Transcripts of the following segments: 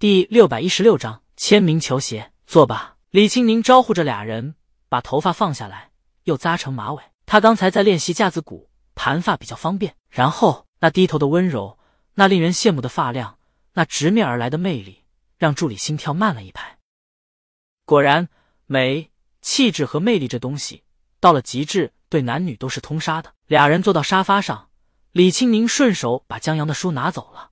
第六百一十六章签名球鞋，坐吧。李青宁招呼着俩人，把头发放下来，又扎成马尾。他刚才在练习架子鼓，盘发比较方便。然后那低头的温柔，那令人羡慕的发量，那直面而来的魅力，让助理心跳慢了一拍。果然，美、气质和魅力这东西到了极致，对男女都是通杀的。俩人坐到沙发上，李青宁顺手把江阳的书拿走了。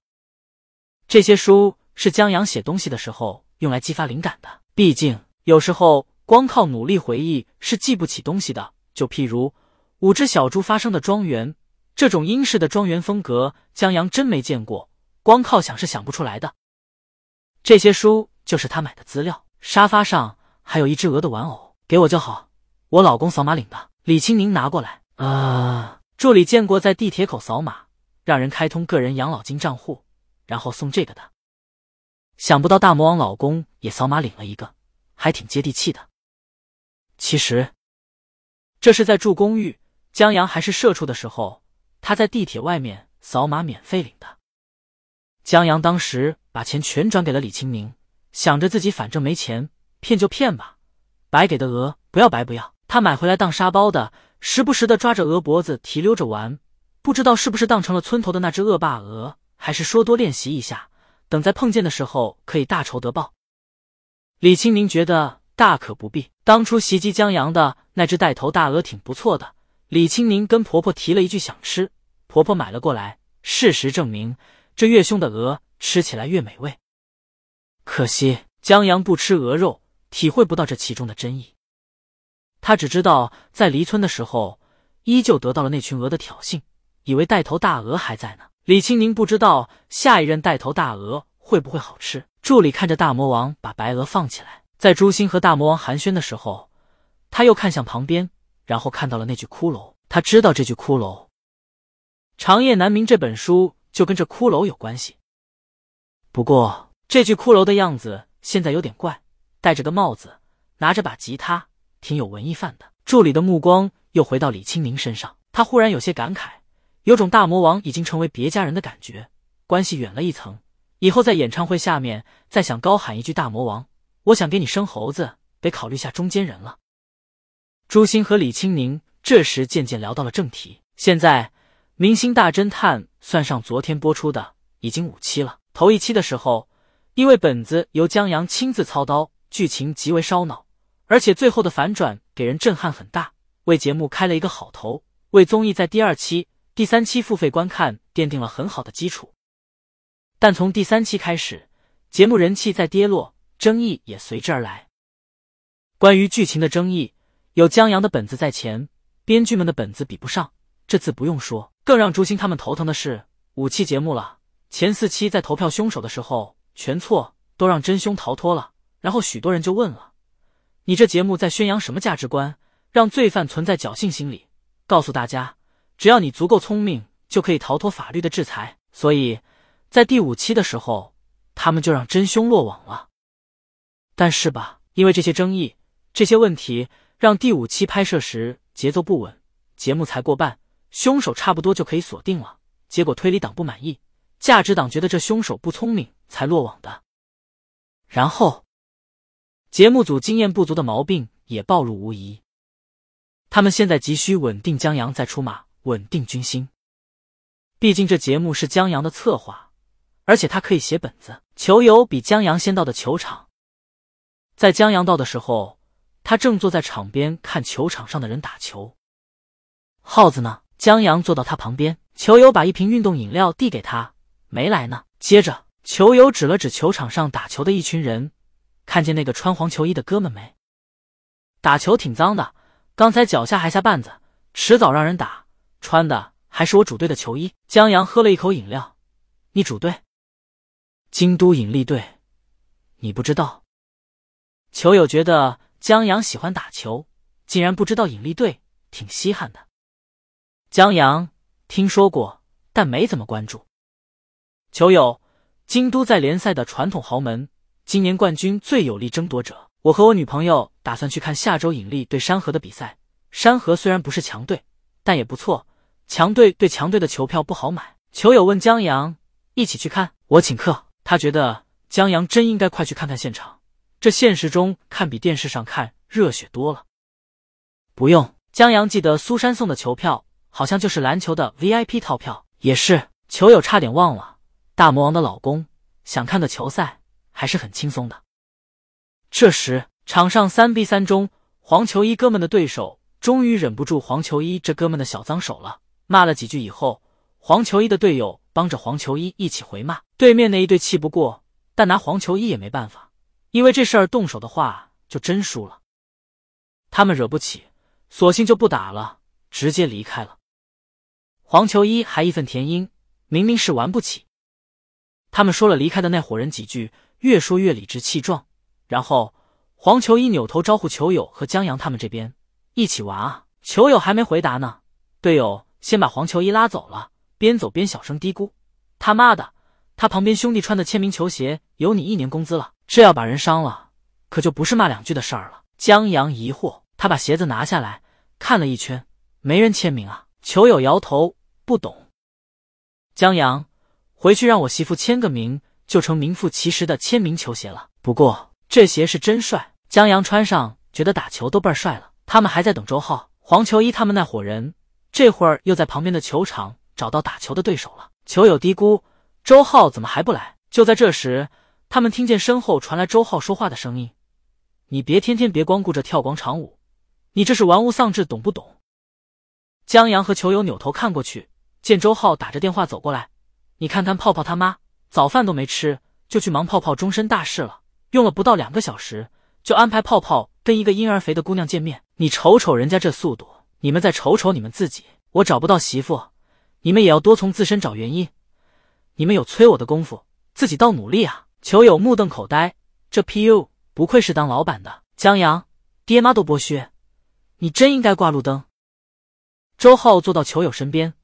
这些书是江阳写东西的时候用来激发灵感的。毕竟有时候光靠努力回忆是记不起东西的。就譬如五只小猪发生的庄园，这种英式的庄园风格，江阳真没见过，光靠想是想不出来的。这些书就是他买的资料。沙发上还有一只鹅的玩偶，给我就好，我老公扫码领的。李青宁拿过来。啊，助理见过在地铁口扫码，让人开通个人养老金账户。然后送这个的，想不到大魔王老公也扫码领了一个，还挺接地气的。其实，这是在住公寓，江阳还是社畜的时候，他在地铁外面扫码免费领的。江阳当时把钱全转给了李清明，想着自己反正没钱，骗就骗吧，白给的鹅不要白不要。他买回来当沙包的，时不时的抓着鹅脖子提溜着玩，不知道是不是当成了村头的那只恶霸鹅。还是说多练习一下，等在碰见的时候可以大仇得报。李清明觉得大可不必。当初袭击江阳的那只带头大鹅挺不错的，李清明跟婆婆提了一句想吃，婆婆买了过来。事实证明，这越凶的鹅吃起来越美味。可惜江阳不吃鹅肉，体会不到这其中的真意。他只知道在离村的时候，依旧得到了那群鹅的挑衅，以为带头大鹅还在呢。李青宁不知道下一任带头大鹅会不会好吃。助理看着大魔王把白鹅放起来，在朱星和大魔王寒暄的时候，他又看向旁边，然后看到了那具骷髅。他知道这具骷髅，《长夜难明》这本书就跟这骷髅有关系。不过这具骷髅的样子现在有点怪，戴着个帽子，拿着把吉他，挺有文艺范的。助理的目光又回到李青宁身上，他忽然有些感慨。有种大魔王已经成为别家人的感觉，关系远了一层。以后在演唱会下面再想高喊一句“大魔王”，我想给你生猴子，得考虑下中间人了。朱星和李青宁这时渐渐聊到了正题。现在《明星大侦探》算上昨天播出的，已经五期了。头一期的时候，因为本子由江阳亲自操刀，剧情极为烧脑，而且最后的反转给人震撼很大，为节目开了一个好头，为综艺在第二期。第三期付费观看奠定了很好的基础，但从第三期开始，节目人气在跌落，争议也随之而来。关于剧情的争议，有江阳的本子在前，编剧们的本子比不上，这次不用说。更让朱星他们头疼的是，五期节目了，前四期在投票凶手的时候全错，都让真凶逃脱了。然后许多人就问了：你这节目在宣扬什么价值观？让罪犯存在侥幸心理？告诉大家。只要你足够聪明，就可以逃脱法律的制裁。所以，在第五期的时候，他们就让真凶落网了。但是吧，因为这些争议、这些问题，让第五期拍摄时节奏不稳，节目才过半，凶手差不多就可以锁定了。结果推理党不满意，价值党觉得这凶手不聪明才落网的。然后，节目组经验不足的毛病也暴露无遗。他们现在急需稳定江阳再出马。稳定军心，毕竟这节目是江阳的策划，而且他可以写本子。球友比江阳先到的球场，在江阳到的时候，他正坐在场边看球场上的人打球。耗子呢？江阳坐到他旁边，球友把一瓶运动饮料递给他，没来呢。接着，球友指了指球场上打球的一群人，看见那个穿黄球衣的哥们没？打球挺脏的，刚才脚下还下绊子，迟早让人打。穿的还是我主队的球衣。江阳喝了一口饮料，你主队？京都引力队，你不知道？球友觉得江阳喜欢打球，竟然不知道引力队，挺稀罕的。江阳听说过，但没怎么关注。球友，京都在联赛的传统豪门，今年冠军最有力争夺者。我和我女朋友打算去看下周引力对山河的比赛。山河虽然不是强队，但也不错。强队对强队的球票不好买，球友问江阳一起去看，我请客。他觉得江阳真应该快去看看现场，这现实中看比电视上看热血多了。不用，江阳记得苏珊送的球票好像就是篮球的 VIP 套票，也是。球友差点忘了，大魔王的老公想看个球赛还是很轻松的。这时，场上三 B 三中，黄球衣哥们的对手终于忍不住黄球衣这哥们的小脏手了，骂了几句以后，黄球衣的队友帮着黄球衣一起回骂。对面那一队气不过，但拿黄球衣也没办法，因为这事儿动手的话就真输了。他们惹不起，索性就不打了，直接离开了。黄球衣还义愤填膺，明明是玩不起。他们说了离开的那伙人几句，越说越理直气壮。然后黄球衣扭头招呼球友和江阳他们这边一起玩啊！球友还没回答呢，队友先把黄球衣拉走了，边走边小声嘀咕：“他妈的，他旁边兄弟穿的签名球鞋有你一年工资了，这要把人伤了，可就不是骂两句的事儿了。”江阳疑惑，他把鞋子拿下来看了一圈，没人签名啊！球友摇头不懂。江阳，回去让我媳妇签个名，就成名副其实的签名球鞋了。不过。这鞋是真帅，江阳穿上觉得打球都倍儿帅了。他们还在等周浩、黄球衣他们那伙人，这会儿又在旁边的球场找到打球的对手了。球友嘀咕：“周浩怎么还不来？”就在这时，他们听见身后传来周浩说话的声音：“你别天天别光顾着跳广场舞，你这是玩物丧志，懂不懂？”江阳和球友扭头看过去，见周浩打着电话走过来：“你看看泡泡他妈，早饭都没吃，就去忙泡泡终身大事了。”用了不到两个小时，就安排泡泡跟一个婴儿肥的姑娘见面。你瞅瞅人家这速度，你们再瞅瞅你们自己。我找不到媳妇，你们也要多从自身找原因。你们有催我的功夫，自己倒努力啊！球友目瞪口呆，这 PU 不愧是当老板的。江阳，爹妈都剥削，你真应该挂路灯。周浩坐到球友身边，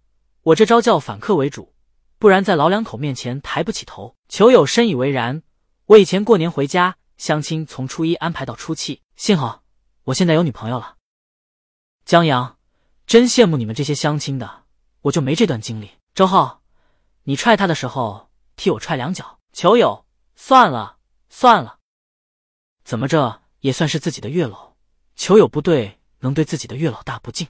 我这招叫反客为主，不然在老两口面前抬不起头。球友深以为然。我以前过年回家相亲，从初一安排到初七，幸好我现在有女朋友了。江阳，真羡慕你们这些相亲的，我就没这段经历。周浩，你踹他的时候替我踹两脚。球友，算了算了，怎么着也算是自己的月老，球友不对，能对自己的月老大不敬。